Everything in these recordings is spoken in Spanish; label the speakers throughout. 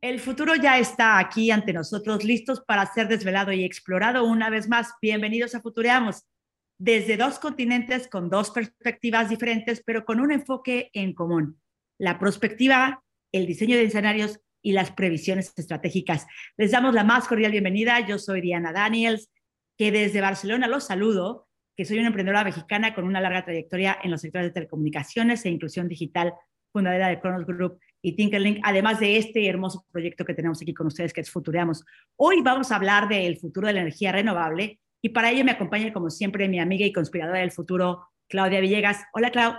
Speaker 1: El futuro ya está aquí ante nosotros, listos para ser desvelado y explorado una vez más. Bienvenidos a Futureamos, desde dos continentes con dos perspectivas diferentes, pero con un enfoque en común. La prospectiva, el diseño de escenarios y las previsiones estratégicas. Les damos la más cordial bienvenida. Yo soy Diana Daniels, que desde Barcelona los saludo, que soy una emprendedora mexicana con una larga trayectoria en los sectores de telecomunicaciones e inclusión digital, fundadora de Kronos Group y Tinkerlink, además de este hermoso proyecto que tenemos aquí con ustedes, que es Futureamos. Hoy vamos a hablar del futuro de la energía renovable y para ello me acompaña, como siempre, mi amiga y conspiradora del futuro, Claudia Villegas. Hola, Clau.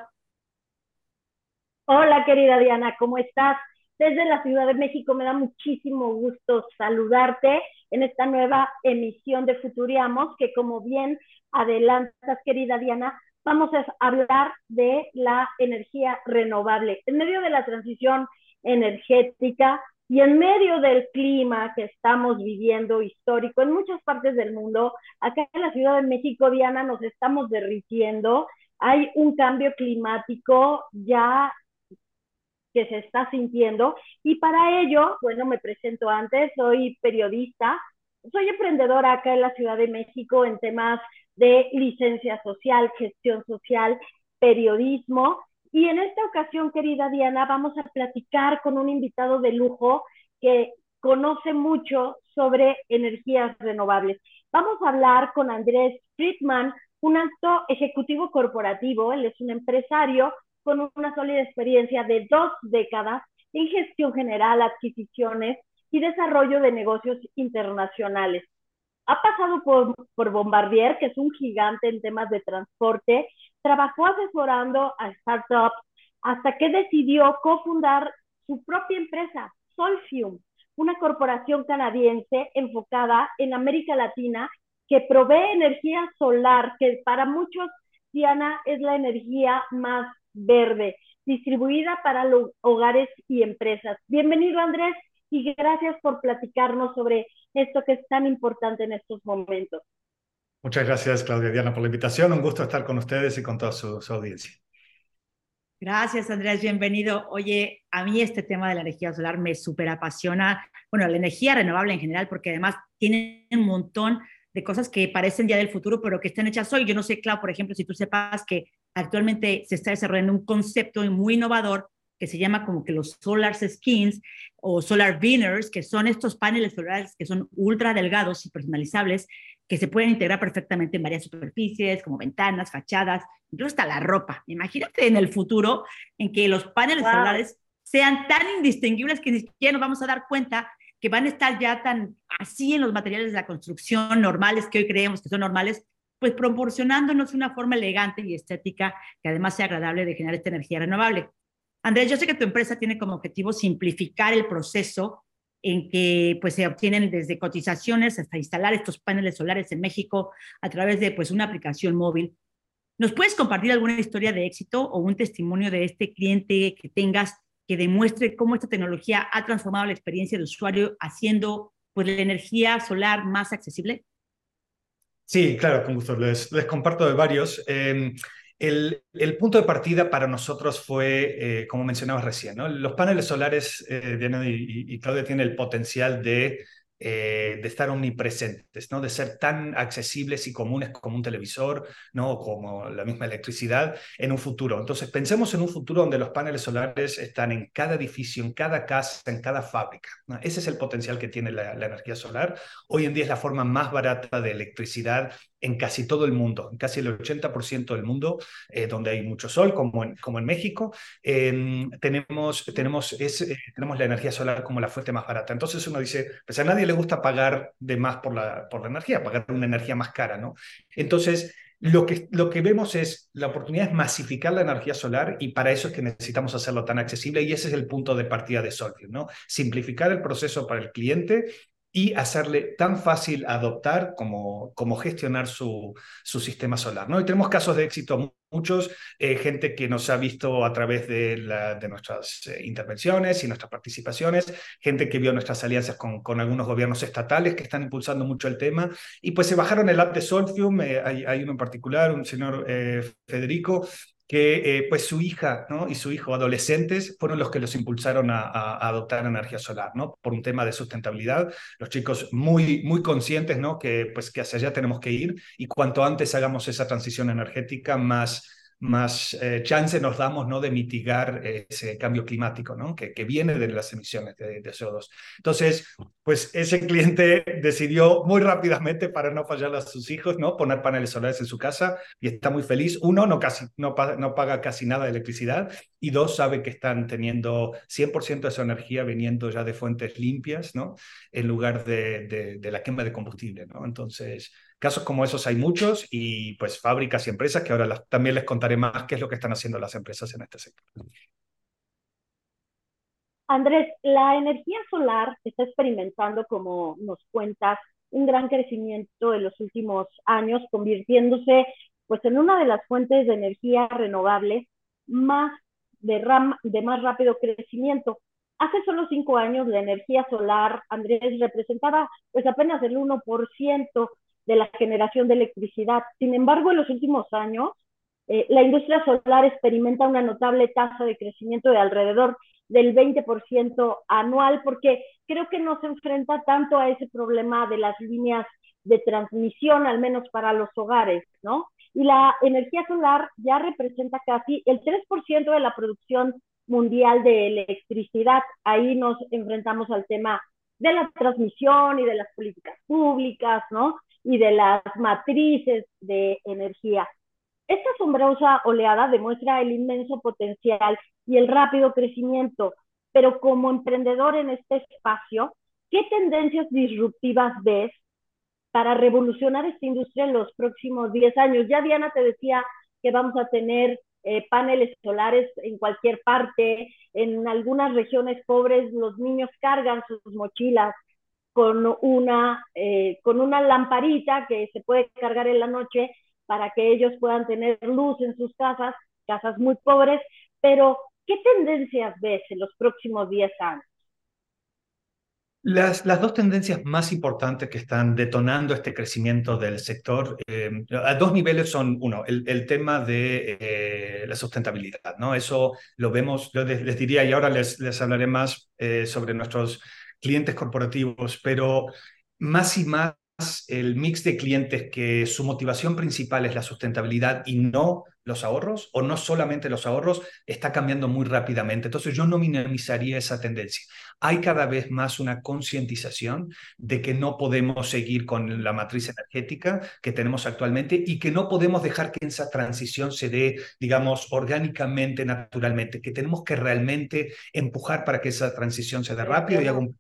Speaker 2: Hola, querida Diana, ¿cómo estás? Desde la Ciudad de México me da muchísimo gusto saludarte en esta nueva emisión de Futuriamos, que como bien adelantas, querida Diana, vamos a hablar de la energía renovable. En medio de la transición energética y en medio del clima que estamos viviendo histórico en muchas partes del mundo, acá en la Ciudad de México, Diana, nos estamos derritiendo. Hay un cambio climático ya que se está sintiendo y para ello, bueno, me presento antes, soy periodista, soy emprendedora acá en la Ciudad de México en temas de licencia social, gestión social, periodismo. Y en esta ocasión, querida Diana, vamos a platicar con un invitado de lujo que conoce mucho sobre energías renovables. Vamos a hablar con Andrés Friedman, un alto ejecutivo corporativo. Él es un empresario con una sólida experiencia de dos décadas en gestión general, adquisiciones y desarrollo de negocios internacionales. Ha pasado por, por Bombardier, que es un gigante en temas de transporte, trabajó asesorando a startups hasta que decidió cofundar su propia empresa, Solfium, una corporación canadiense enfocada en América Latina que provee energía solar, que para muchos, Diana, es la energía más verde, distribuida para los hogares y empresas. Bienvenido, Andrés, y gracias por platicarnos sobre esto que es tan importante en estos momentos.
Speaker 3: Muchas gracias, Claudia Diana, por la invitación. Un gusto estar con ustedes y con toda su, audiencia.
Speaker 1: Gracias, Andrés. Bienvenido. Oye, a mí este tema de la energía solar me súper apasiona. Bueno, la energía renovable en general, porque además tiene un montón de cosas que parecen ya del futuro, pero que están hechas hoy. Yo no sé, Clau, por ejemplo, si tú sepas que actualmente se está desarrollando un concepto muy innovador que se llama como que los solar skins o solar beaners, que son estos paneles solares que son ultra delgados y personalizables, que se pueden integrar perfectamente en varias superficies, como ventanas, fachadas, incluso hasta la ropa. Imagínate en el futuro en que los paneles solares sean tan indistinguibles que ni siquiera nos vamos a dar cuenta que van a estar ya tan así en los materiales de la construcción normales que hoy creemos que son normales, pues proporcionándonos una forma elegante y estética que además sea agradable de generar esta energía renovable. Andrés, yo sé que tu empresa tiene como objetivo simplificar el proceso en que pues, se obtienen desde cotizaciones hasta instalar estos paneles solares en México a través de pues, una aplicación móvil. ¿Nos puedes compartir alguna historia de éxito o un testimonio de este cliente que tengas que demuestre cómo esta tecnología ha transformado la experiencia del usuario haciendo pues, la energía solar más accesible?
Speaker 3: Sí, claro, con gusto. Les, comparto de varios. Eh, el, punto de partida para nosotros fue, eh, como mencionabas recién, ¿no? los paneles solares, eh, Diana y, y, Claudia, tienen el potencial de eh, de estar omnipresentes, ¿no? de ser tan accesibles y comunes como un televisor, ¿no? como la misma electricidad en un futuro. Entonces, pensemos en un futuro donde los paneles solares están en cada edificio, en cada casa, en cada fábrica. Ese es el potencial que tiene la, energía solar. Hoy en día es la forma más barata de electricidad en casi todo el mundo, en casi el 80% del mundo, eh, donde hay mucho sol, como en, México, tenemos, tenemos, eh, tenemos la energía solar como la fuente más barata. Entonces uno dice, pues a nadie le gusta pagar de más por la, por la energía, pagar una energía más cara, ¿no? Entonces, lo que, lo que vemos es la oportunidad es masificar la energía solar y para eso es que necesitamos hacerlo tan accesible y ese es el punto de partida de Solfium, ¿no? Simplificar el proceso para el cliente y hacerle tan fácil adoptar como, como gestionar su, su sistema solar. ¿no? Y tenemos casos de éxito muchos, eh, gente que nos ha visto a través de, la, de nuestras eh, intervenciones y nuestras participaciones, gente que vio nuestras alianzas con, con, algunos gobiernos estatales que están impulsando mucho el tema, y pues se bajaron el app de Solfium, eh, hay, hay, uno en particular, un señor Federico, que pues su hija y su hijo adolescentes fueron los que los impulsaron a, a, adoptar energía solar, ¿no? por un tema de sustentabilidad. Los chicos muy, muy conscientes ¿no? que, pues, que hacia allá tenemos que ir y cuanto antes hagamos esa transición energética, más más eh, chance nos damos ¿no? de mitigar ese cambio climático ¿no? que, que viene de las emisiones de, de, CO2. Entonces, pues ese cliente decidió muy rápidamente, para no fallar a sus hijos, ¿no? poner paneles solares en su casa y está muy feliz. Uno, no, casi, no, no paga casi nada de electricidad y dos, sabe que están teniendo 100% de su energía viniendo ya de fuentes limpias, ¿no? en lugar de, de, de la quema de combustible. ¿no? Entonces, Casos como esos hay muchos y pues fábricas y empresas que ahora las, también les contaré más qué es lo que están haciendo las empresas en este sector.
Speaker 2: Andrés, la energía solar está experimentando, como nos cuentas, un gran crecimiento en los últimos años, convirtiéndose pues en una de las fuentes de energía renovable más de, ram, de más rápido crecimiento. Hace solo cinco años la energía solar, Andrés, representaba pues apenas el 1% de la generación de electricidad. Sin embargo, en los últimos años, eh, la industria solar experimenta una notable tasa de crecimiento de alrededor del 20% anual, porque creo que no se enfrenta tanto a ese problema de las líneas de transmisión, al menos para los hogares, ¿no? Y la energía solar ya representa casi el 3% de la producción mundial de electricidad. Ahí nos enfrentamos al tema de la transmisión y de las políticas públicas, ¿no? Y de las matrices de energía. Esta asombrosa oleada demuestra el inmenso potencial y el rápido crecimiento, pero como emprendedor en este espacio, ¿qué tendencias disruptivas ves para revolucionar esta industria en los próximos 10 años? Ya Diana te decía que vamos a tener eh, paneles solares en cualquier parte, en algunas regiones pobres los niños cargan sus mochilas con una, eh, con una lamparita que se puede cargar en la noche para que ellos puedan tener luz en sus casas, casas muy pobres, pero ¿qué tendencias ves en los próximos 10 años?
Speaker 3: Las, las, dos tendencias más importantes que están detonando este crecimiento del sector eh, a dos niveles son, uno, el, el tema de eh, la sustentabilidad, ¿no? Eso lo vemos, yo les, les diría, y ahora les, les hablaré más eh, sobre nuestros clientes corporativos, pero más y más el mix de clientes que su motivación principal es la sustentabilidad y no los ahorros, o no solamente los ahorros, está cambiando muy rápidamente. Entonces yo no minimizaría esa tendencia. Hay cada vez más una concientización de que no podemos seguir con la matriz energética que tenemos actualmente y que no podemos dejar que esa transición se dé, digamos, orgánicamente, naturalmente, que tenemos que realmente empujar para que esa transición se dé rápido. Y hago un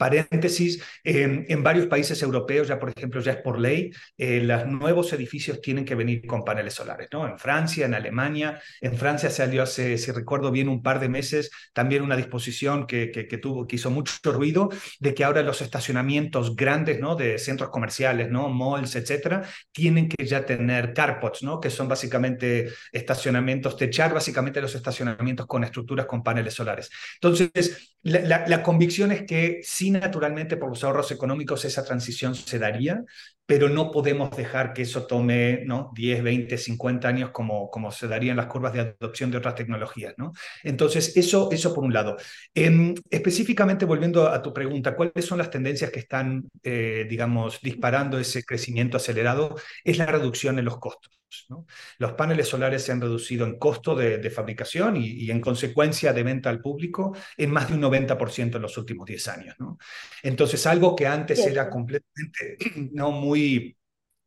Speaker 3: Paréntesis, eh, en varios países europeos ya, por ejemplo, ya es por ley, eh, los nuevos edificios tienen que venir con paneles solares, ¿no? En Francia, en Alemania, en Francia salió hace, si recuerdo bien, un par de meses también una disposición que, que, que, tuvo, que hizo mucho ruido, de que ahora los estacionamientos grandes, ¿no? De centros comerciales, ¿no? Malls, etcétera, tienen que ya tener carports, ¿no? Que son básicamente estacionamientos, techar básicamente los estacionamientos con estructuras con paneles solares. Entonces, la, la, la convicción es que sí naturalmente por los ahorros económicos esa transición se daría, pero no podemos dejar que eso tome ¿no? 10, 20, 50 años como, como se darían las curvas de adopción de otras tecnologías. ¿no? Entonces, eso, eso por un lado. Eh, específicamente, volviendo a tu pregunta, ¿cuáles son las tendencias que están, eh, digamos, disparando ese crecimiento acelerado? Es la reducción en los costos. ¿No? Los paneles solares se han reducido en costo de, de fabricación y, y, en consecuencia de venta al público en más de un 90% en los últimos 10 años. ¿no? Entonces, algo que antes sí. era completamente no muy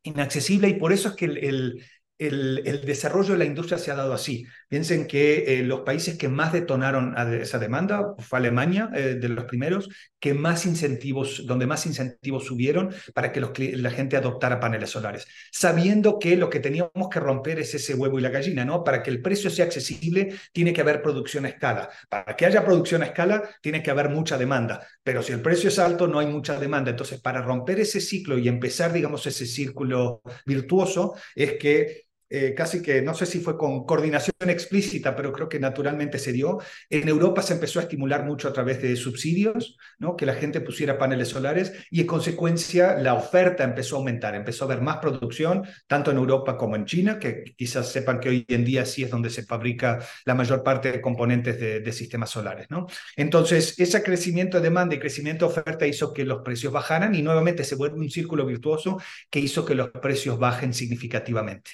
Speaker 3: inaccesible y por eso es que el, el, el, desarrollo de la industria se ha dado así. Piensen que eh, los países que más detonaron a esa demanda fue Alemania, eh, de los primeros, que más incentivos, donde más incentivos subieron para que la gente adoptara paneles solares, sabiendo que lo que teníamos que romper es ese huevo y la gallina, ¿no? Para que el precio sea accesible, tiene que haber producción a escala. Para que haya producción a escala, tiene que haber mucha demanda. Pero si el precio es alto, no hay mucha demanda. Entonces, para romper ese ciclo y empezar, digamos, ese círculo virtuoso, es que eh, casi que, no sé si fue con coordinación explícita, pero creo que naturalmente se dio. En Europa se empezó a estimular mucho a través de subsidios, ¿no? que la gente pusiera paneles solares y en consecuencia la oferta empezó a aumentar, empezó a haber más producción, tanto en Europa como en China, que quizás sepan que hoy en día sí es donde se fabrica la mayor parte de componentes de, sistemas solares. Entonces, ese crecimiento de demanda y crecimiento de oferta hizo que los precios bajaran y nuevamente se vuelve un círculo virtuoso que hizo que los precios bajen significativamente.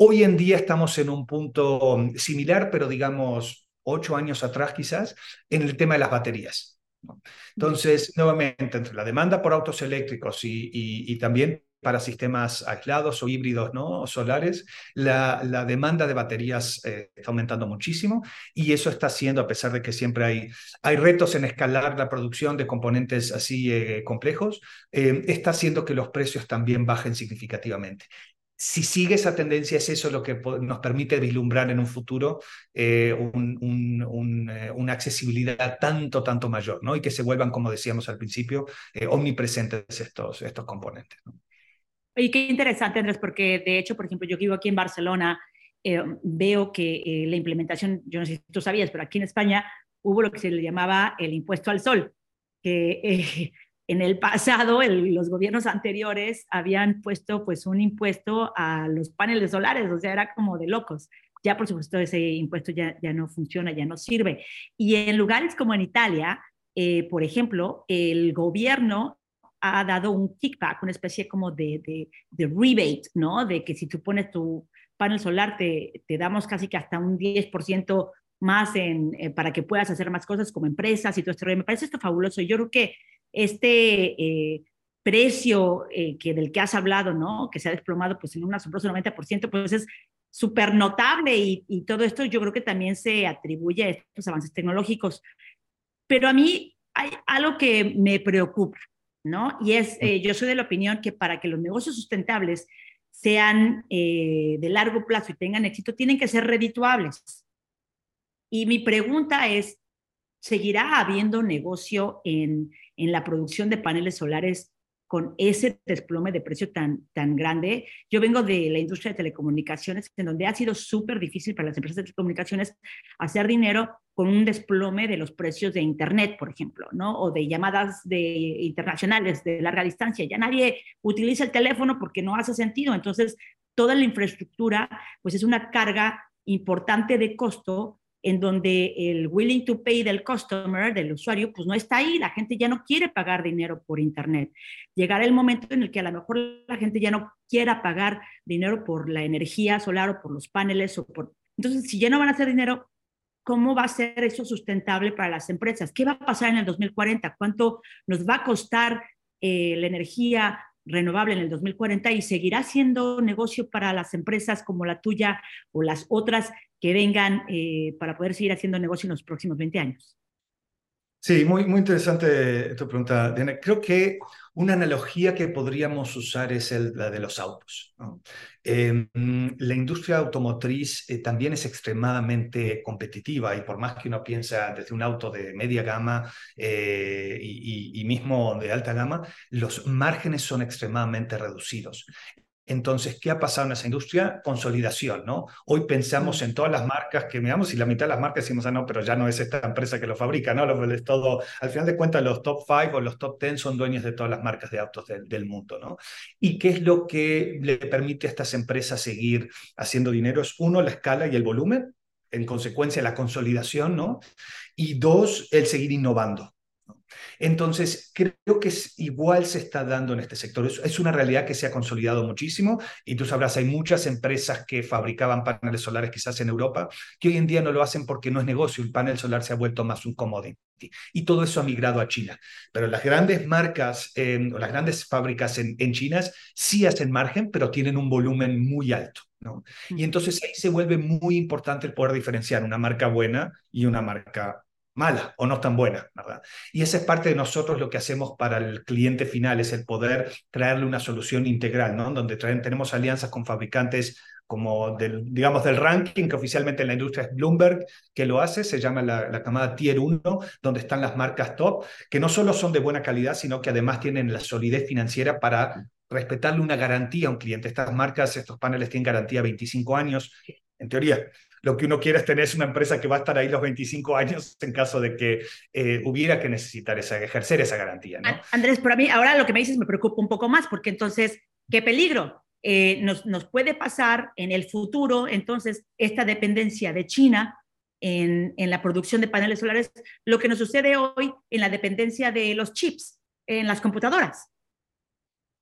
Speaker 3: Hoy en día estamos en un punto similar, pero digamos ocho años atrás quizás, en el tema de las baterías. Entonces, nuevamente, entre la demanda por autos eléctricos y, también para sistemas aislados o híbridos ¿no? solares, la, demanda de baterías eh, está aumentando muchísimo y eso está haciendo, a pesar de que siempre hay, hay retos en escalar la producción de componentes así eh, complejos, eh, está haciendo que los precios también bajen significativamente si sigue esa tendencia, es eso lo que nos permite vislumbrar en un futuro eh, eh, una accesibilidad tanto, tanto mayor, ¿no? Y que se vuelvan, como decíamos al principio, eh, omnipresentes estos, estos componentes.
Speaker 1: Y qué interesante, Andrés, porque de hecho, por ejemplo, yo que vivo aquí en Barcelona, veo que la implementación, yo no sé si tú sabías, pero aquí en España hubo lo que se le llamaba el impuesto al sol, que en el pasado, los gobiernos anteriores habían puesto pues un impuesto a los paneles solares, o sea, era como de locos. Ya, por supuesto, ese impuesto ya, ya no funciona, ya no sirve. Y en lugares como en Italia, eh, por ejemplo, el gobierno ha dado un kickback, una especie como de, de, rebate, ¿no? De que si tú pones tu panel solar, te, te damos casi que hasta un 10% más en, eh, para que puedas hacer más cosas como empresas y todo esto. Me parece esto fabuloso. Yo creo que este eh, precio eh, que del que has hablado, ¿no? Que se ha desplomado pues en un asombroso 90%, pues es súper notable y, todo esto yo creo que también se atribuye a estos avances tecnológicos. Pero a mí hay algo que me preocupa, ¿no? Y es, eh, yo soy de la opinión que para que los negocios sustentables sean de largo plazo y tengan éxito, tienen que ser redituables. Y mi pregunta es, ¿seguirá habiendo negocio en en la producción de paneles solares con ese desplome de precio tan, tan grande. Yo vengo de la industria de telecomunicaciones, en donde ha sido súper difícil para las empresas de telecomunicaciones hacer dinero con un desplome de los precios de Internet, por ejemplo, ¿no? O de llamadas de, internacionales de larga distancia. Ya nadie utiliza el teléfono porque no hace sentido. Entonces, toda la infraestructura, pues es una carga importante de costo en donde el willing to pay del customer, del usuario, pues no está ahí, la gente ya no quiere pagar dinero por Internet. Llegará el momento en el que a lo mejor la gente ya no quiera pagar dinero por la energía solar o por los paneles o por... Entonces, si ya no van a hacer dinero, ¿cómo va a ser eso sustentable para las empresas? ¿Qué va a pasar en el 2040? ¿Cuánto nos va a costar eh, la energía renovable en el 2040 y seguirá siendo negocio para las empresas como la tuya o las otras que vengan eh, para poder seguir haciendo negocio en los próximos 20 años?
Speaker 3: Sí, muy, muy interesante tu pregunta, Diana. Creo que una analogía que podríamos usar es la de los autos. Em, la industria automotriz eh, también es extremadamente competitiva y por más que uno piensa desde un auto de media gama eh, y, y, mismo de alta gama, los márgenes son extremadamente reducidos. Entonces, ¿qué ha pasado en esa industria? Consolidación, ¿no? Hoy pensamos en todas las marcas que miramos y la mitad de las marcas decimos, ah, no, pero ya no es esta empresa que lo fabrica, ¿no? Es todo, al final de cuentas, los top five o los top ten son dueños de todas las marcas de autos del mundo, ¿no? ¿Y qué es lo que le permite a estas empresas seguir haciendo dinero? Es uno, la escala y el volumen, en consecuencia, la consolidación, ¿no? Y dos, el seguir innovando. Entonces, creo que es, igual se está dando en este sector. Es, una realidad que se ha consolidado muchísimo y tú sabrás, hay muchas empresas que fabricaban paneles solares quizás en Europa que hoy en día no lo hacen porque no es negocio. El panel solar se ha vuelto más un commodity y todo eso ha migrado a China. Pero las grandes marcas o las grandes fábricas en, en China sí hacen margen, pero tienen un volumen muy alto. ¿no? Y entonces ahí se vuelve muy importante el poder diferenciar una marca buena y una marca mala o no tan buena, ¿verdad? Y esa es parte de nosotros lo que hacemos para el cliente final, es el poder traerle una solución integral, ¿no? Donde tenemos alianzas con fabricantes como del, digamos, del ranking que oficialmente en la industria es Bloomberg, que lo hace, se llama la, la, camada Tier 1, donde están las marcas top, que no solo son de buena calidad, sino que además tienen la solidez financiera para respetarle una garantía a un cliente. Estas marcas, estos paneles tienen garantía 25 años, en teoría lo que uno quiere es tener una empresa que va a estar ahí los 25 años en caso de que eh, hubiera que necesitar esa, ejercer esa garantía. ¿no?
Speaker 1: Andrés, pero a mí ahora lo que me dices me preocupa un poco más, porque entonces, ¿qué peligro? Eh, nos, nos puede pasar en el futuro, entonces, esta dependencia de China en, en, la producción de paneles solares, lo que nos sucede hoy en la dependencia de los chips en las computadoras.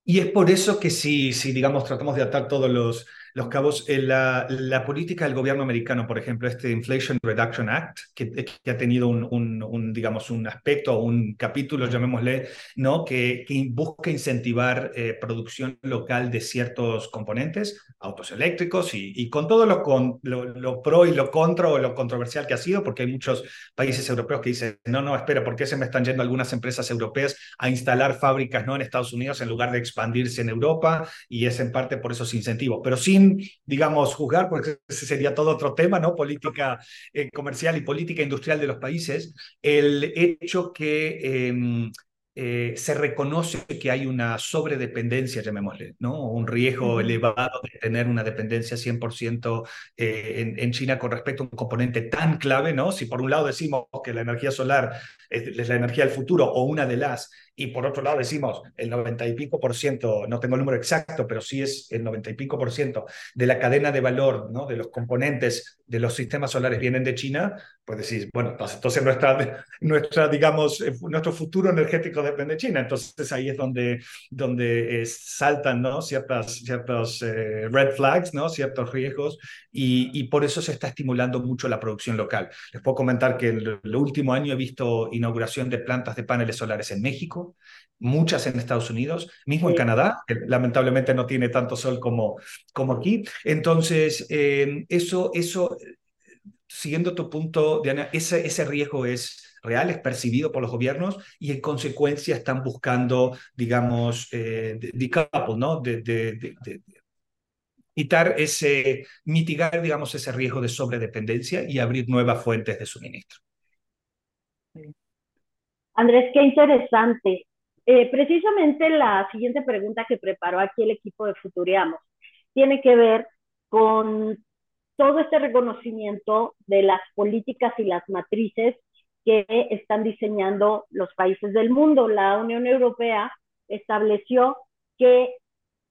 Speaker 3: Y es por eso que si, si digamos, tratamos de atar todos los, los cabos. Eh, la, política del gobierno americano, por ejemplo, este Inflation Reduction Act, que, que ha tenido un, digamos, un aspecto, un capítulo, llamémosle, ¿no? que, busca incentivar eh, producción local de ciertos componentes, autos eléctricos, y, y con todo lo, con, lo, pro y lo contra o lo controversial que ha sido, porque hay muchos países europeos que dicen, no, no, espera, ¿por qué se me están yendo algunas empresas europeas a instalar fábricas ¿no? en Estados Unidos en lugar de expandirse en Europa? Y es en parte por esos incentivos, pero sin digamos, juzgar, porque ese sería todo otro tema, ¿no? Política eh, comercial y política industrial de los países, el hecho que em, eh, se reconoce que hay una sobredependencia, llamémosle, ¿no? Un riesgo elevado de tener una dependencia 100% eh, en, en, China con respecto a un componente tan clave, ¿no? Si por un lado decimos que la energía solar es la energía del futuro o una de las, y por otro lado decimos el 90 y pico por ciento, no tengo el número exacto, pero sí es el 90 y pico por ciento de la cadena de valor, ¿no? de los componentes de los sistemas solares vienen de China, pues decís, bueno, entonces nuestra, nuestra digamos, eh, nuestro futuro energético depende de China. Entonces ahí es donde, donde eh, saltan, ¿no? Ciertas, ciertos eh, red flags, ¿no? Ciertos riesgos y, y, por eso se está estimulando mucho la producción local. Les puedo comentar que el, el último año he visto inauguración de plantas de paneles solares en México, muchas en Estados Unidos, mismo en Canadá, que lamentablemente no tiene tanto sol como, como aquí. Entonces, eh, eso, eso, siguiendo tu punto, Diana, ese, ese riesgo es real, es percibido por los gobiernos y en consecuencia están buscando, digamos, eh, ¿no? De, de, de, quitar ese, mitigar, digamos, ese riesgo de sobredependencia y abrir nuevas fuentes de suministro.
Speaker 2: Andrés, qué interesante. Eh, precisamente la siguiente pregunta que preparó aquí el equipo de Futuriamos tiene que ver con todo este reconocimiento de las políticas y las matrices que están diseñando los países del mundo. La Unión Europea estableció que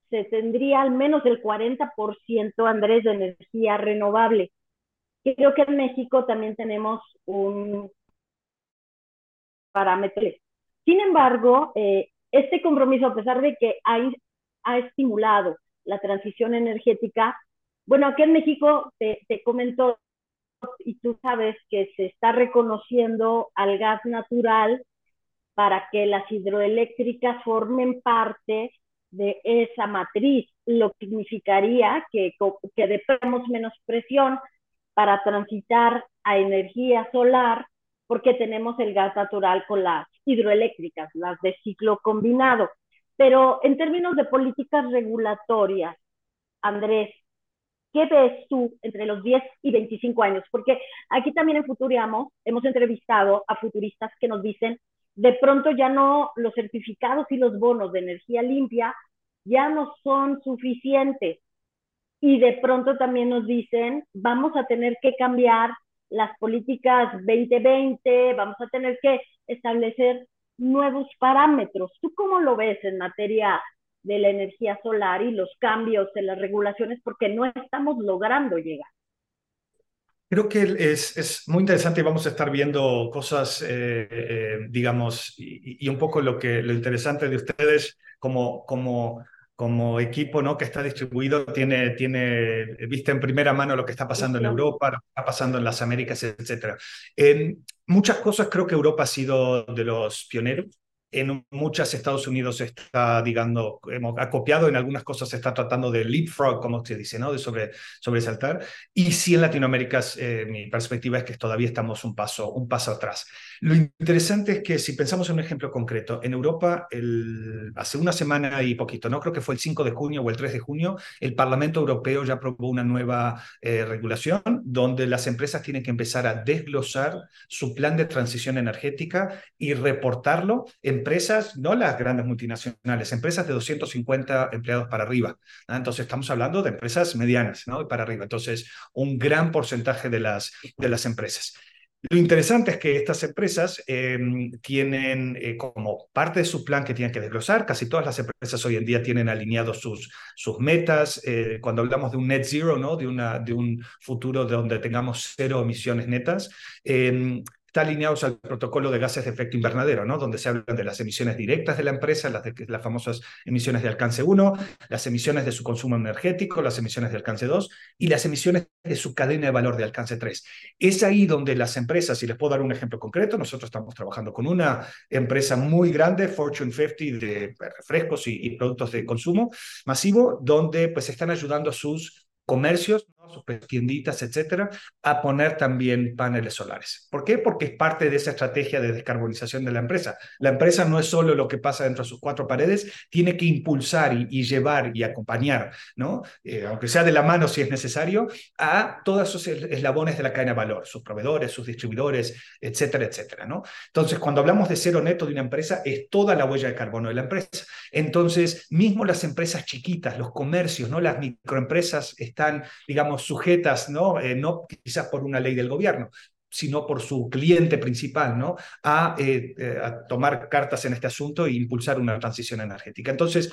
Speaker 2: se tendría al menos el 40%, Andrés, de energía renovable. Creo que en México también tenemos un parámetros. Sin embargo, eh, este compromiso, a pesar de que ha, ha, estimulado la transición energética, bueno, aquí en México te, te comentó, y tú sabes que se está reconociendo al gas natural para que las hidroeléctricas formen parte de esa matriz, lo que significaría que, que menos presión para transitar a energía solar porque tenemos el gas natural con las hidroeléctricas, las de ciclo combinado. Pero en términos de políticas regulatorias, Andrés, ¿qué ves tú entre los 10 y 25 años? Porque aquí también en Futuriamos hemos entrevistado a futuristas que nos dicen, de pronto ya no los certificados y los bonos de energía limpia ya no son suficientes. Y de pronto también nos dicen, vamos a tener que cambiar las políticas 2020, vamos a tener que establecer nuevos parámetros. ¿Tú cómo lo ves en materia de la energía solar y los cambios en las regulaciones? Porque no estamos logrando llegar.
Speaker 3: Creo que es, es, muy interesante y vamos a estar viendo cosas, eh, eh, digamos, y, y, un poco lo, que, lo interesante de ustedes como, como, como equipo ¿no? que está distribuido, tiene, tiene vista en primera mano lo que está pasando en Europa, lo que está pasando en las Américas, etc. En muchas cosas creo que Europa ha sido de los pioneros en muchas Estados Unidos está, digamos, ha copiado, en algunas cosas se está tratando de leapfrog, como se dice, ¿no? De sobre, sobresaltar. Y sí en Latinoamérica, eh, mi perspectiva es que todavía estamos un paso, un paso atrás. Lo interesante es que si pensamos en un ejemplo concreto, en Europa, hace una semana y poquito, no creo que fue el 5 de junio o el 3 de junio, el Parlamento Europeo ya aprobó una nueva eh, regulación donde las empresas tienen que empezar a desglosar su plan de transición energética y reportarlo empresas, no las grandes multinacionales, empresas de 250 empleados para arriba. Entonces estamos hablando de empresas medianas ¿no? para arriba. Entonces, un gran porcentaje de las, de las empresas. Lo interesante es que estas empresas em, tienen eh, como parte de su plan que tienen que desglosar, casi todas las empresas hoy en día tienen alineados sus, sus metas. Eh, cuando hablamos de un net zero, ¿no? de, una, de un futuro donde tengamos cero emisiones netas, está alineados al protocolo de gases de efecto invernadero, ¿no? donde se hablan de las emisiones directas de la empresa, las, de, las famosas emisiones de alcance 1, las emisiones de su consumo energético, las emisiones de alcance 2 y las emisiones de su cadena de valor de alcance 3. Es ahí donde las empresas, y les puedo dar un ejemplo concreto, nosotros estamos trabajando con una empresa muy grande, Fortune 50, de refrescos y, productos de consumo masivo, donde pues están ayudando a sus comercios, sus tienditas, etcétera, a poner también paneles solares. ¿Por qué? Porque es parte de esa estrategia de descarbonización de la empresa. La empresa no es solo lo que pasa dentro de sus cuatro paredes, tiene que impulsar y, llevar y acompañar, ¿no? Eh, aunque sea de la mano si es necesario, a todos esos eslabones de la cadena de valor, sus proveedores, sus distribuidores, etcétera, etcétera, ¿no? Entonces, cuando hablamos de cero neto de una empresa, es toda la huella de carbono de la empresa. Entonces, mismo las empresas chiquitas, los comercios, ¿no? Las microempresas, están, digamos, sujetas, ¿no? Eh, no quizás por una ley del gobierno, sino por su cliente principal, ¿no? A, eh, eh, a, tomar cartas en este asunto e impulsar una transición energética. Entonces,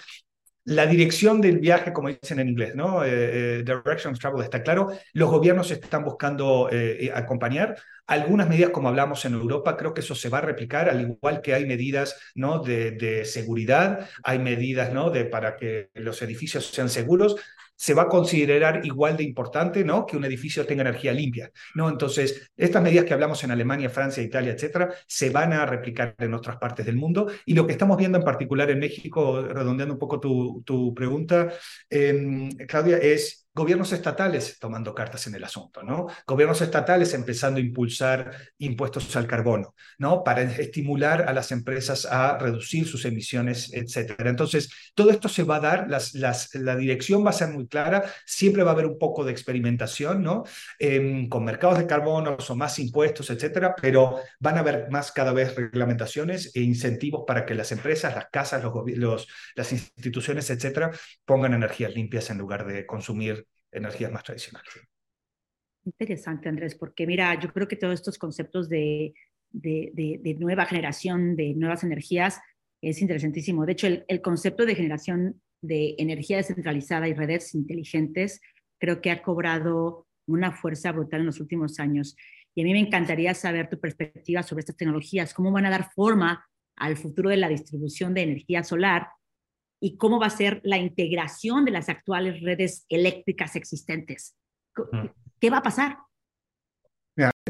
Speaker 3: la dirección del viaje, como dicen en inglés, ¿no? direction of travel está claro. Los gobiernos están buscando acompañar. Algunas medidas, como hablamos en Europa, creo que eso se va a replicar, al igual que hay medidas ¿no? de, de seguridad, hay medidas ¿no? de, para que los edificios sean seguros se va a considerar igual de importante ¿no? que un edificio tenga energía limpia. ¿no? Entonces, estas medidas que hablamos en Alemania, Francia, Italia, etcétera, se van a replicar en otras partes del mundo. Y lo que estamos viendo en particular en México, redondeando un poco tu, tu pregunta, eh, Claudia, es gobiernos estatales tomando cartas en el asunto, ¿no? Gobiernos estatales empezando a impulsar impuestos al carbono, ¿no? Para estimular a las empresas a reducir sus emisiones, etcétera. Entonces, todo esto se va a dar, las, las, la dirección va a ser muy clara, siempre va a haber un poco de experimentación, ¿no? Eh, con mercados de carbono o más impuestos, etcétera, pero van a haber más cada vez reglamentaciones e incentivos para que las empresas, las casas, los, los, las instituciones, etcétera, pongan energías limpias en lugar de consumir energías más tradicionales.
Speaker 1: Interesante, Andrés, porque mira, yo creo que todos estos conceptos de, de, de, nueva generación, de nuevas energías, es interesantísimo. De hecho, el, el, concepto de generación de energía descentralizada y redes inteligentes creo que ha cobrado una fuerza brutal en los últimos años. Y a mí me encantaría saber tu perspectiva sobre estas tecnologías, cómo van a dar forma al futuro de la distribución de energía solar y cómo va a ser la integración de las actuales redes eléctricas existentes. ¿Qué va a pasar?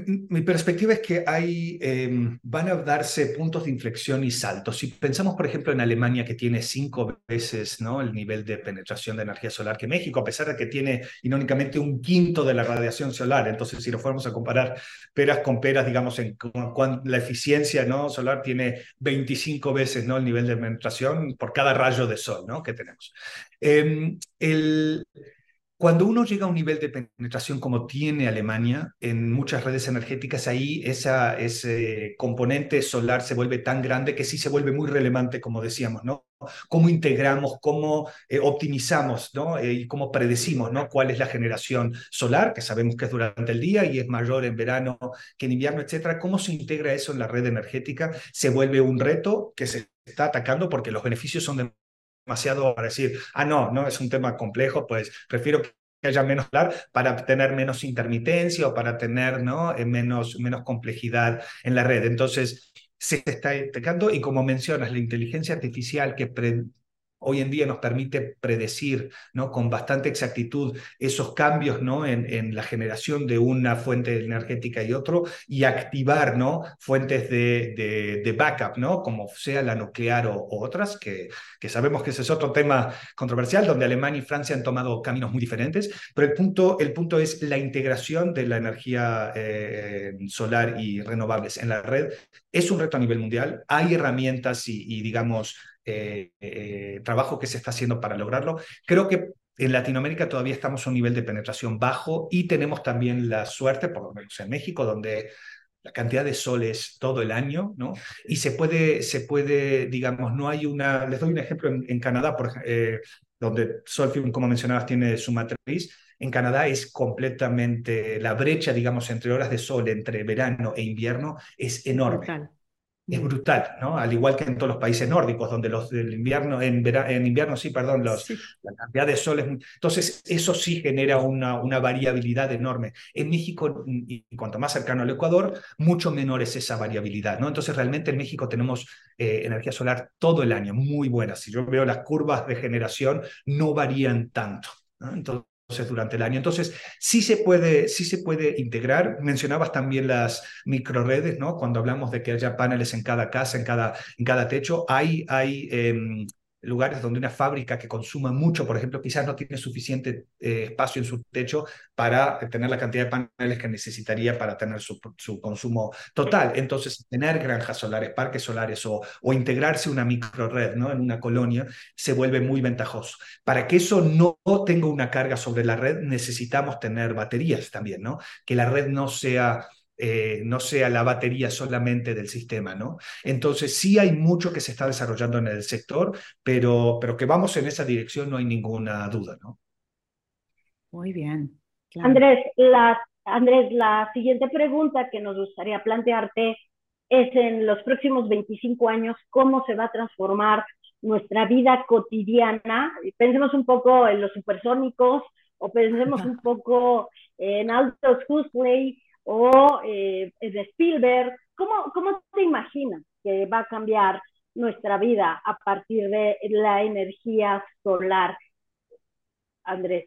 Speaker 3: Mi perspectiva es que hay, eh, van a darse puntos de inflexión y saltos. Si pensamos, por ejemplo, en Alemania, que tiene cinco veces ¿no? el nivel de penetración de energía solar que México, a pesar de que tiene irónicamente un quinto de la radiación solar. Entonces, si lo fuéramos a comparar peras con peras, digamos, en la eficiencia ¿no? solar tiene 25 veces ¿no? el nivel de penetración por cada rayo de sol ¿no? que tenemos. Eh, el cuando uno llega a un nivel de penetración como tiene Alemania en muchas redes energéticas, ahí ese componente solar se vuelve tan grande que sí se vuelve muy relevante, como decíamos, ¿no? Cómo integramos, cómo eh, optimizamos, ¿no? Eh, y cómo predecimos, ¿no? Cuál es la generación solar, que sabemos que es durante el día y es mayor en verano que en invierno, etcétera. ¿Cómo se integra eso en la red energética? Se vuelve un reto que se está atacando porque los beneficios son demasiado para decir, ah, no, no es un tema complejo, pues prefiero que haya menos solar para tener menos intermitencia o para tener ¿no? Eh, menos, menos complejidad en la red. Entonces, se está detectando y como mencionas, la inteligencia artificial que hoy en día nos permite predecir ¿no? con bastante exactitud esos cambios ¿no? en, en, la generación de una fuente energética y otro y activar ¿no? fuentes de, de, backup, ¿no? como sea la nuclear o, otras, que, que, sabemos que ese es otro tema controversial, donde Alemania y Francia han tomado caminos muy diferentes, pero el punto, el punto es la integración de la energía eh, solar y renovables en la red. Es un reto a nivel mundial, hay herramientas y, y digamos, eh, eh, trabajo que se está haciendo para lograrlo. Creo que en Latinoamérica todavía estamos a un nivel de penetración bajo y tenemos también la suerte, por lo menos en México, donde la cantidad de sol es todo el año, ¿no? Y se puede, se puede digamos, no hay una... Les doy un ejemplo en, Canadá, eh, donde Solfium, como mencionabas, tiene su matriz. En Canadá es completamente, la brecha, digamos, entre horas de sol, entre verano e invierno, es enorme es brutal, ¿no? Al igual que en todos los países nórdicos, donde los del invierno, en, en invierno sí, perdón, los, la cantidad de sol es... Entonces, eso sí genera una, una variabilidad enorme. En México, y cuanto más cercano al Ecuador, mucho menor es esa variabilidad, ¿no? Entonces, realmente en México tenemos eh, energía solar todo el año, muy buena. Si yo veo las curvas de generación, no varían tanto. ¿no? Entonces, durante el año. Entonces, sí se puede, sí se puede integrar. Mencionabas también las microredes, ¿no? Cuando hablamos de que haya paneles en cada casa, en cada, en cada techo, hay, hay em, lugares donde una fábrica que consuma mucho, por ejemplo, quizás no tiene suficiente eh, espacio en su techo para tener la cantidad de paneles que necesitaría para tener su, su consumo total. Entonces, tener granjas solares, parques solares o, o integrarse una microred ¿no? en una colonia se vuelve muy ventajoso. Para que eso no tenga una carga sobre la red, necesitamos tener baterías también, ¿no? Que la red no sea eh, no sea la batería solamente del sistema, ¿no? Entonces sí hay mucho que se está desarrollando en el sector, pero, pero que vamos en esa dirección no hay ninguna duda, ¿no?
Speaker 1: Muy bien.
Speaker 2: Andrés, la, Andrés, la siguiente pregunta que nos gustaría plantearte es en los próximos 25 años, ¿cómo se va a transformar nuestra vida cotidiana? Pensemos un poco en los supersónicos o pensemos un poco en Altos Huxley o eh, de Spielberg. ¿Cómo, ¿Cómo te imaginas que va a cambiar nuestra vida a partir de la energía solar, Andrés?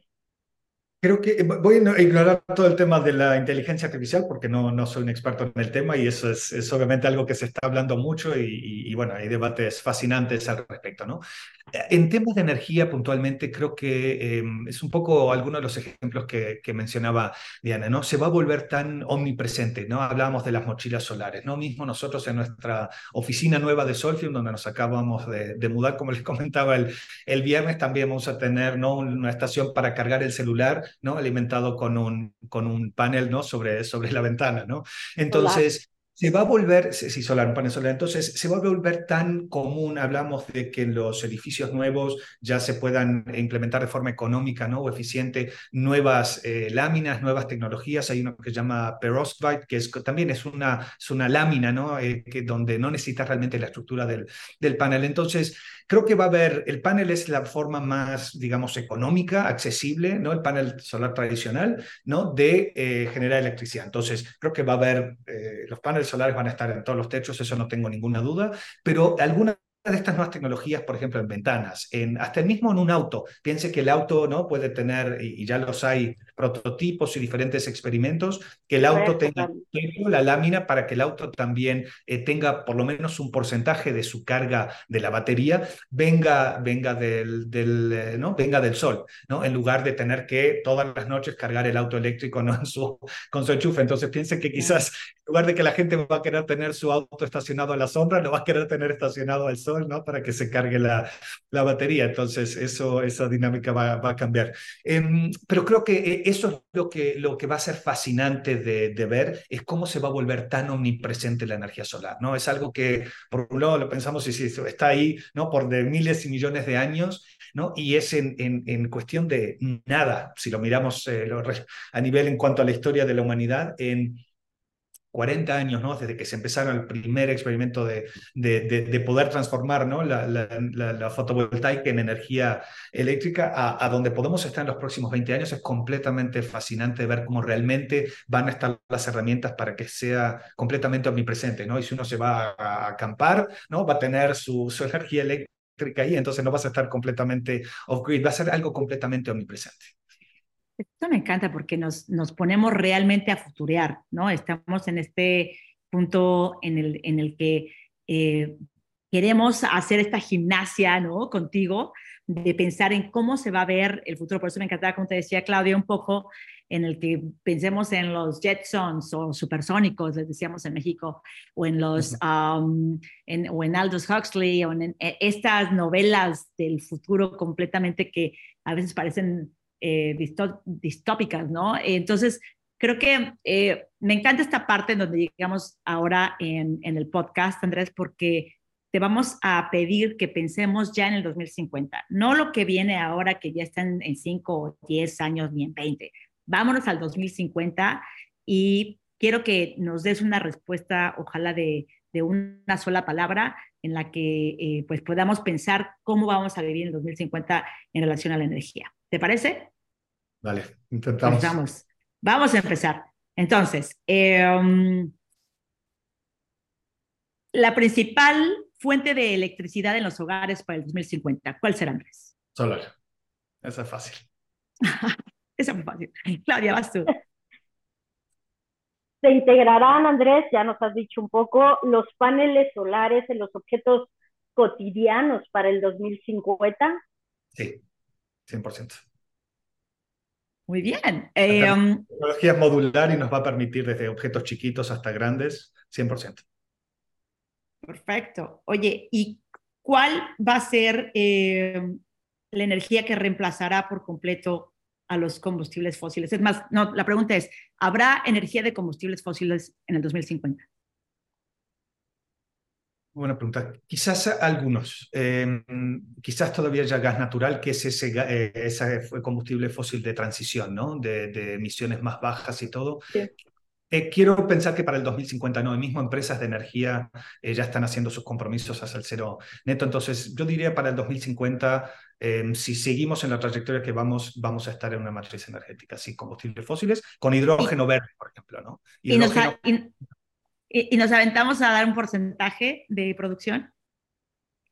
Speaker 3: Creo que voy a ignorar todo el tema de la inteligencia artificial porque no, no soy un experto en el tema y eso es, es obviamente algo que se está hablando mucho y, y, bueno, hay debates fascinantes al respecto, ¿no? En temas de energía, puntualmente, creo que em, es un poco alguno de los ejemplos que, que, mencionaba Diana, ¿no? Se va a volver tan omnipresente, ¿no? Hablábamos de las mochilas solares, ¿no? Mismo nosotros en nuestra oficina nueva de Solfium, donde nos acabamos de, de mudar, como les comentaba el, el, viernes, también vamos a tener, ¿no? Una estación para cargar el celular, ¿no? Alimentado con un, con un panel, ¿no? Sobre, sobre la ventana, ¿no? Entonces se va a volver, sí, solar, un panel solar, entonces se va a volver tan común, hablamos de que en los edificios nuevos ya se puedan implementar de forma económica ¿no? o eficiente nuevas eh, láminas, nuevas tecnologías, hay uno que se llama perovskite, que es, también es una, es una lámina ¿no? Eh, que, donde no necesitas realmente la estructura del, del panel, entonces Creo que va a haber, el panel es la forma más, digamos, económica, accesible, ¿no? El panel solar tradicional, ¿no? De eh, generar electricidad. Entonces, creo que va a haber, eh, los paneles solares van a estar en todos los techos, eso no tengo ninguna duda, pero algunas de estas nuevas tecnologías, por ejemplo, en ventanas, en, hasta el mismo en un auto. Piense que el auto no puede tener, y, ya los hay, prototipos y diferentes experimentos, que el auto tenga la lámina para que el auto también eh, tenga por lo menos un porcentaje de su carga de la batería venga, venga, del, del eh, ¿no? venga del sol, ¿no? en lugar de tener que todas las noches cargar el auto eléctrico ¿no? en su, con su enchufe. Entonces piense que quizás lugar de que la gente va a querer tener su auto estacionado a la sombra, lo va a querer tener estacionado al sol, ¿no? Para que se cargue la, la batería. Entonces, eso, esa dinámica va, va a cambiar. Eh, pero creo que eh, eso es lo que, lo que va a ser fascinante de, de, ver, es cómo se va a volver tan omnipresente la energía solar, ¿no? Es algo que, por un lado, lo pensamos y si está ahí, ¿no? Por de miles y millones de años, ¿no? Y es en, en, en cuestión de nada, si lo miramos eh, a nivel en cuanto a la historia de la humanidad, en 40 años, ¿no? Desde que se empezaron el primer experimento de, de, de, poder transformar, ¿no? La, la, fotovoltaica en energía eléctrica a, a, donde podemos estar en los próximos 20 años es completamente fascinante ver cómo realmente van a estar las herramientas para que sea completamente omnipresente, ¿no? Y si uno se va a acampar, ¿no? Va a tener su, su energía eléctrica ahí, entonces no vas a estar completamente off-grid, va a ser algo completamente omnipresente.
Speaker 1: Esto me encanta porque nos, nos ponemos realmente a futurear, ¿no? Estamos en este punto en el, en el que eh, queremos hacer esta gimnasia, ¿no? Contigo, de pensar en cómo se va a ver el futuro. Por eso me encantaba, como te decía Claudia, un poco en el que pensemos en los Jetsons o supersónicos, les decíamos en México, o en los, um, en, o en Aldous Huxley, o en, en, estas novelas del futuro completamente que a veces parecen eh, distópicas, ¿no? Entonces, creo que eh, me encanta esta parte en donde llegamos ahora en, en, el podcast, Andrés, porque te vamos a pedir que pensemos ya en el 2050, no lo que viene ahora que ya están en 5 o 10 años ni en 20. Vámonos al 2050 y quiero que nos des una respuesta, ojalá de, de una sola palabra, en la que eh, pues podamos pensar cómo vamos a vivir en el 2050 en relación a la energía. ¿Te parece?
Speaker 3: Vale, intentamos.
Speaker 1: Vamos, vamos a empezar. Entonces, em, la principal fuente de electricidad en los hogares para el 2050, ¿cuál será, Andrés?
Speaker 3: Solar. Esa es fácil.
Speaker 1: Esa es muy fácil. Claudia, vas tú.
Speaker 2: Se integrarán, Andrés, ya nos has dicho un poco, los paneles solares en los objetos cotidianos para el 2050.
Speaker 3: Sí, 100%.
Speaker 1: Muy bien.
Speaker 3: la eh, um, tecnología es modular y nos va a permitir desde objetos chiquitos hasta grandes, 100%.
Speaker 1: Perfecto. Oye, ¿y cuál va a ser eh, la energía que reemplazará por completo a los combustibles fósiles? Es más, no, la pregunta es, ¿habrá energía de combustibles fósiles en el 2050?
Speaker 3: Buena pregunta. Quizás algunos. Em, quizás todavía haya gas natural, que es ese, eh, ese combustible fósil de transición, ¿no? De, emisiones más bajas y todo. Eh, quiero pensar que para el 2050 no, mismo empresas de energía eh, ya están haciendo sus compromisos hacia el cero neto. Entonces, yo diría para el 2050, em, si seguimos en la trayectoria que vamos, vamos a estar en una matriz energética sin combustibles fósiles, con hidrógeno verde, por ejemplo, ¿no?
Speaker 1: Hidrógeno... ¿Y, nos aventamos a dar un porcentaje de producción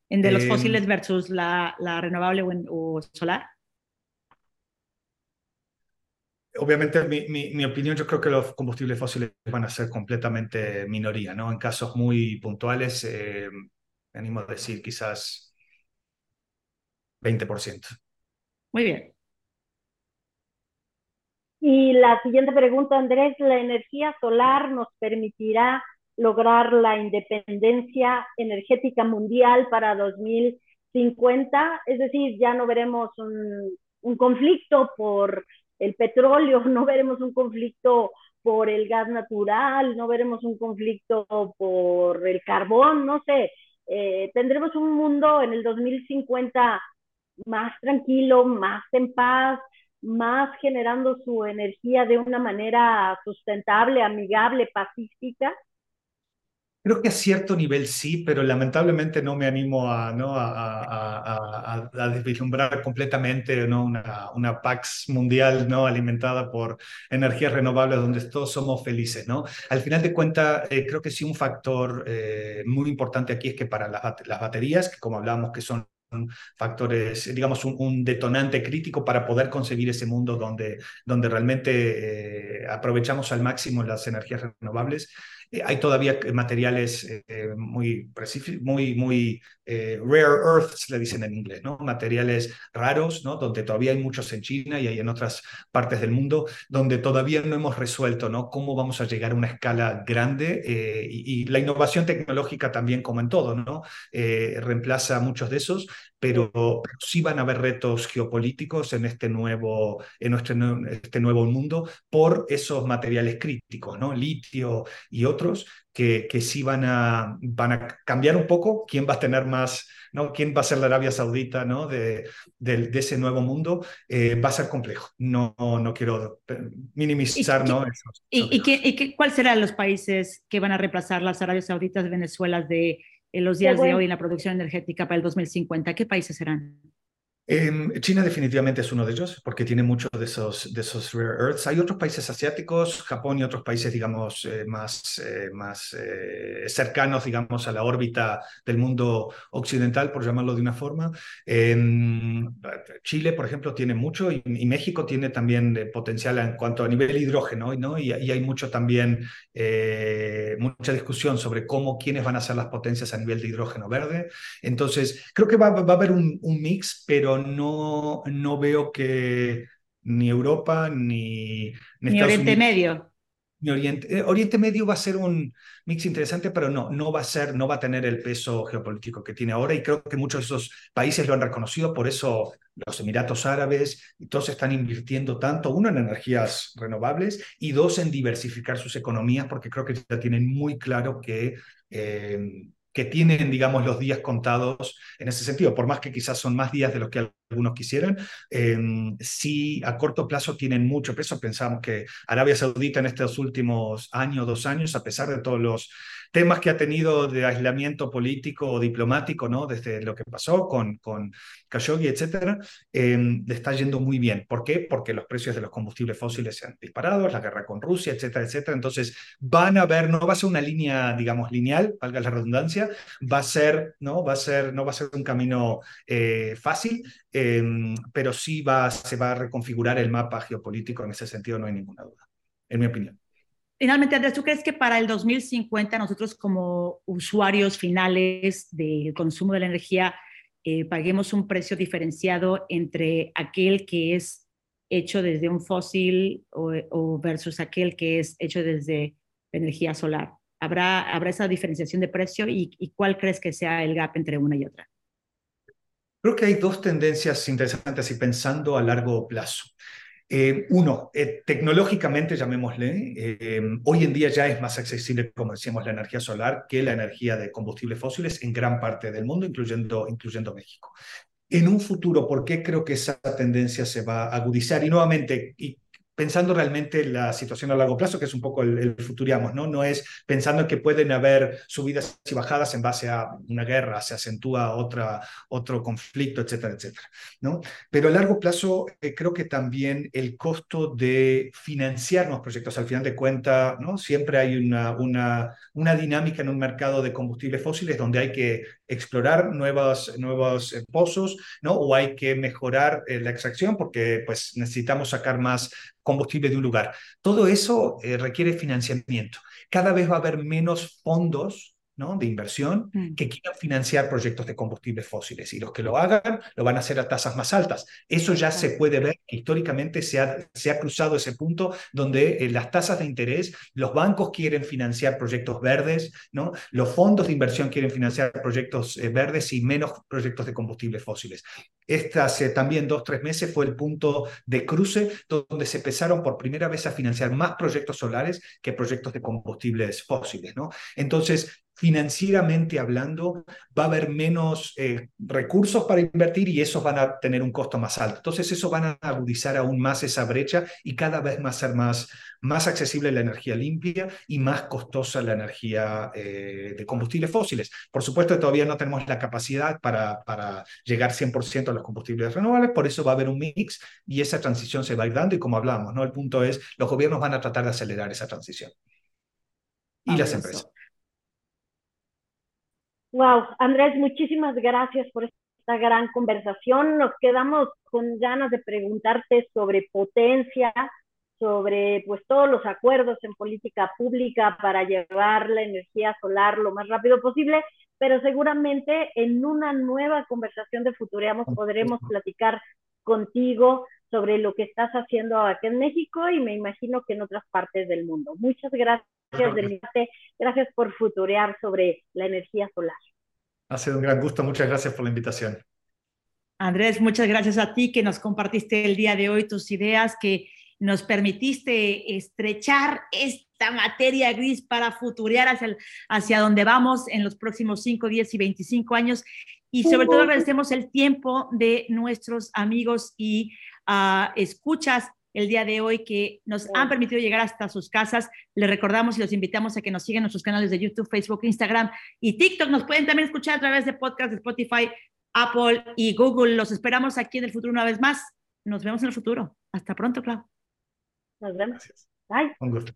Speaker 1: en de los em, fósiles versus la, la renovable o, solar?
Speaker 3: Obviamente, mi, mi, opinión, yo creo que los combustibles fósiles van a ser completamente minoría, ¿no? En casos muy puntuales, eh, animo a decir quizás 20%.
Speaker 1: Muy bien.
Speaker 2: Y la siguiente pregunta, Andrés, ¿la energía solar nos permitirá lograr la independencia energética mundial para 2050? Es decir, ya no veremos un, conflicto por el petróleo, no veremos un conflicto por el gas natural, no veremos un conflicto por el carbón, no sé. Eh, tendremos un mundo en el 2050 más tranquilo, más en paz, más generando su energía de una manera sustentable, amigable, pacífica?
Speaker 3: Creo que a cierto nivel sí, pero lamentablemente no me animo a, ¿no? a, a, desvislumbrar completamente ¿no? una, una PAX mundial ¿no? alimentada por energías renovables donde todos somos felices. ¿no? Al final de cuentas, eh, creo que sí un factor eh, muy importante aquí es que para las, las baterías, que como hablamos que son factores, digamos, un, detonante crítico para poder concebir ese mundo donde, donde realmente eh, aprovechamos al máximo las energías renovables. Eh, hay todavía materiales eh, muy, muy, muy rare earths, le dicen en inglés, ¿no? Materiales raros, ¿no? Donde todavía hay muchos en China y hay en otras partes del mundo, donde todavía no hemos resuelto, ¿no? Cómo vamos a llegar a una escala grande y, la innovación tecnológica también, como en todo, ¿no? reemplaza muchos de esos pero sí van a haber retos geopolíticos en este nuevo, en nuestro, este nuevo mundo por esos materiales críticos, ¿no? litio y otros, que, que sí van a, van a cambiar un poco quién va a tener más ¿no? ¿Quién va a ser la Arabia Saudita ¿no? de, de, ese nuevo mundo? Eh, va a ser complejo. No, no quiero minimizar,
Speaker 1: ¿Y,
Speaker 3: ¿no?
Speaker 1: ¿Y, y, cuáles serán los países que van a reemplazar las Arabias Sauditas, Venezuela de en los días de hoy en la producción energética para el 2050? ¿Qué países serán?
Speaker 3: Em, China definitivamente es uno de ellos porque tiene muchos de esos, de esos rare earths. Hay otros países asiáticos, Japón y otros países, digamos, eh, más, eh, más eh, cercanos, digamos, a la órbita del mundo occidental, por llamarlo de una forma. Em, Chile, por ejemplo, tiene mucho y, México tiene también potencial en cuanto a nivel hidrógeno, ¿no? Y, y hay mucho también, mucha discusión sobre cómo, quiénes van a ser las potencias a nivel de hidrógeno verde. Entonces, creo que va, a haber un mix, pero no, no veo que ni Europa ni,
Speaker 1: ni, Oriente Medio.
Speaker 3: Ni Oriente, eh, Oriente Medio va a ser un mix interesante, pero no, no va a ser, no va a tener el peso geopolítico que tiene ahora y creo que muchos de esos países lo han reconocido, por eso los Emiratos Árabes, todos están invirtiendo tanto, uno en energías renovables y dos en diversificar sus economías, porque creo que ya tienen muy claro que eh, que tienen, digamos, los días contados en ese sentido, por más que quizás son más días de los que algunos quisieran, eh, sí a corto plazo tienen mucho peso. Pensamos que Arabia Saudita en estos últimos años, dos años, a pesar de todos los temas que ha tenido de aislamiento político o diplomático, ¿no? Desde lo que pasó con, con Khashoggi, etcétera, eh, le está yendo muy bien. ¿Por qué? Porque los precios de los combustibles fósiles se han disparado, la guerra con Rusia, etcétera, etcétera. Entonces, van a ver, no va a ser una línea, digamos, lineal, valga la redundancia, va a ser, ¿no? Va a ser, no va a ser un camino eh, fácil, eh, pero sí va, se va a reconfigurar el mapa geopolítico en ese sentido, no hay ninguna duda, en mi opinión.
Speaker 1: Finalmente, Andrés, ¿tú crees que para el 2050 nosotros como usuarios finales del consumo de la energía eh, paguemos un precio diferenciado entre aquel que es hecho desde un fósil o, versus aquel que es hecho desde energía solar? ¿Habrá, habrá esa diferenciación de precio y, y cuál crees que sea el gap entre una y otra?
Speaker 3: Creo que hay dos tendencias interesantes y pensando a largo plazo. Eh, uno, eh, tecnológicamente, llamémosle, eh, hoy en día ya es más accesible, como decíamos, la energía solar que la energía de combustibles fósiles en gran parte del mundo, incluyendo, incluyendo México. En un futuro, ¿por qué creo que esa tendencia se va a agudizar? Y nuevamente, y pensando realmente la situación a largo plazo, que es un poco el, el, ¿no? No es pensando en que pueden haber subidas y bajadas en base a una guerra, se acentúa otra, otro conflicto, etcétera, etcétera, ¿no? Pero a largo plazo eh, creo que también el costo de financiar los proyectos, al final de cuentas, ¿no? Siempre hay una, una, una dinámica en un mercado de combustibles fósiles donde hay que explorar nuevos, nuevos eh, pozos, ¿no? O hay que mejorar eh, la extracción porque pues necesitamos sacar más combustible de un lugar. Todo eso eh, requiere financiamiento. Cada vez va a haber menos fondos ¿no? de inversión mm. que quieran financiar proyectos de combustibles fósiles y los que lo hagan lo van a hacer a tasas más altas. Eso ya se puede ver históricamente se ha, se ha cruzado ese punto donde eh, las tasas de interés, los bancos quieren financiar proyectos verdes, ¿no? los fondos de inversión quieren financiar proyectos eh, verdes y menos proyectos de combustibles fósiles. Esta hace también dos, tres meses fue el punto de cruce donde se empezaron por primera vez a financiar más proyectos solares que proyectos de combustibles fósiles. ¿no? Entonces, financieramente hablando, va a haber menos eh, recursos para invertir y esos van a tener un costo más alto. Entonces, eso van a agudizar aún más esa brecha y cada vez más ser más, más accesible la energía limpia y más costosa la energía eh, de combustibles fósiles. Por supuesto, todavía no tenemos la capacidad para, para llegar 100% a los combustibles renovables, por eso va a haber un mix y esa transición se va a ir dando y como hablamos, ¿no? El punto es, los gobiernos van a tratar de acelerar esa transición. Y las empresas.
Speaker 2: Wow, Andrés, muchísimas gracias por esta gran conversación. Nos quedamos con ganas de preguntarte sobre potencia, sobre pues todos los acuerdos en política pública para llevar la energía solar lo más rápido posible, pero seguramente en una nueva conversación de Futureamos podremos platicar contigo sobre lo que estás haciendo aquí en México y me imagino que en otras partes del mundo. Muchas gracias, Delite. Gracias por futurear sobre la energía solar.
Speaker 3: Ha sido un gran gusto. Muchas gracias por la invitación.
Speaker 1: Andrés, muchas gracias a ti que nos compartiste el día de hoy tus ideas, que nos permitiste estrechar esta materia gris para futurear hacia, hacia donde vamos en los próximos 5, 10 y 25 años. Y sobre todo agradecemos el tiempo de nuestros amigos y uh, escuchas el día de hoy que nos han permitido llegar hasta sus casas. Les recordamos y los invitamos a que nos sigan en nuestros canales de YouTube, Facebook, Instagram y TikTok. Nos pueden también escuchar a través de podcast de Spotify, Apple y Google. Los esperamos aquí en el futuro una vez más. Nos vemos en el futuro. Hasta pronto, Clau.
Speaker 2: Nos vemos. Bye.
Speaker 3: Un gusto.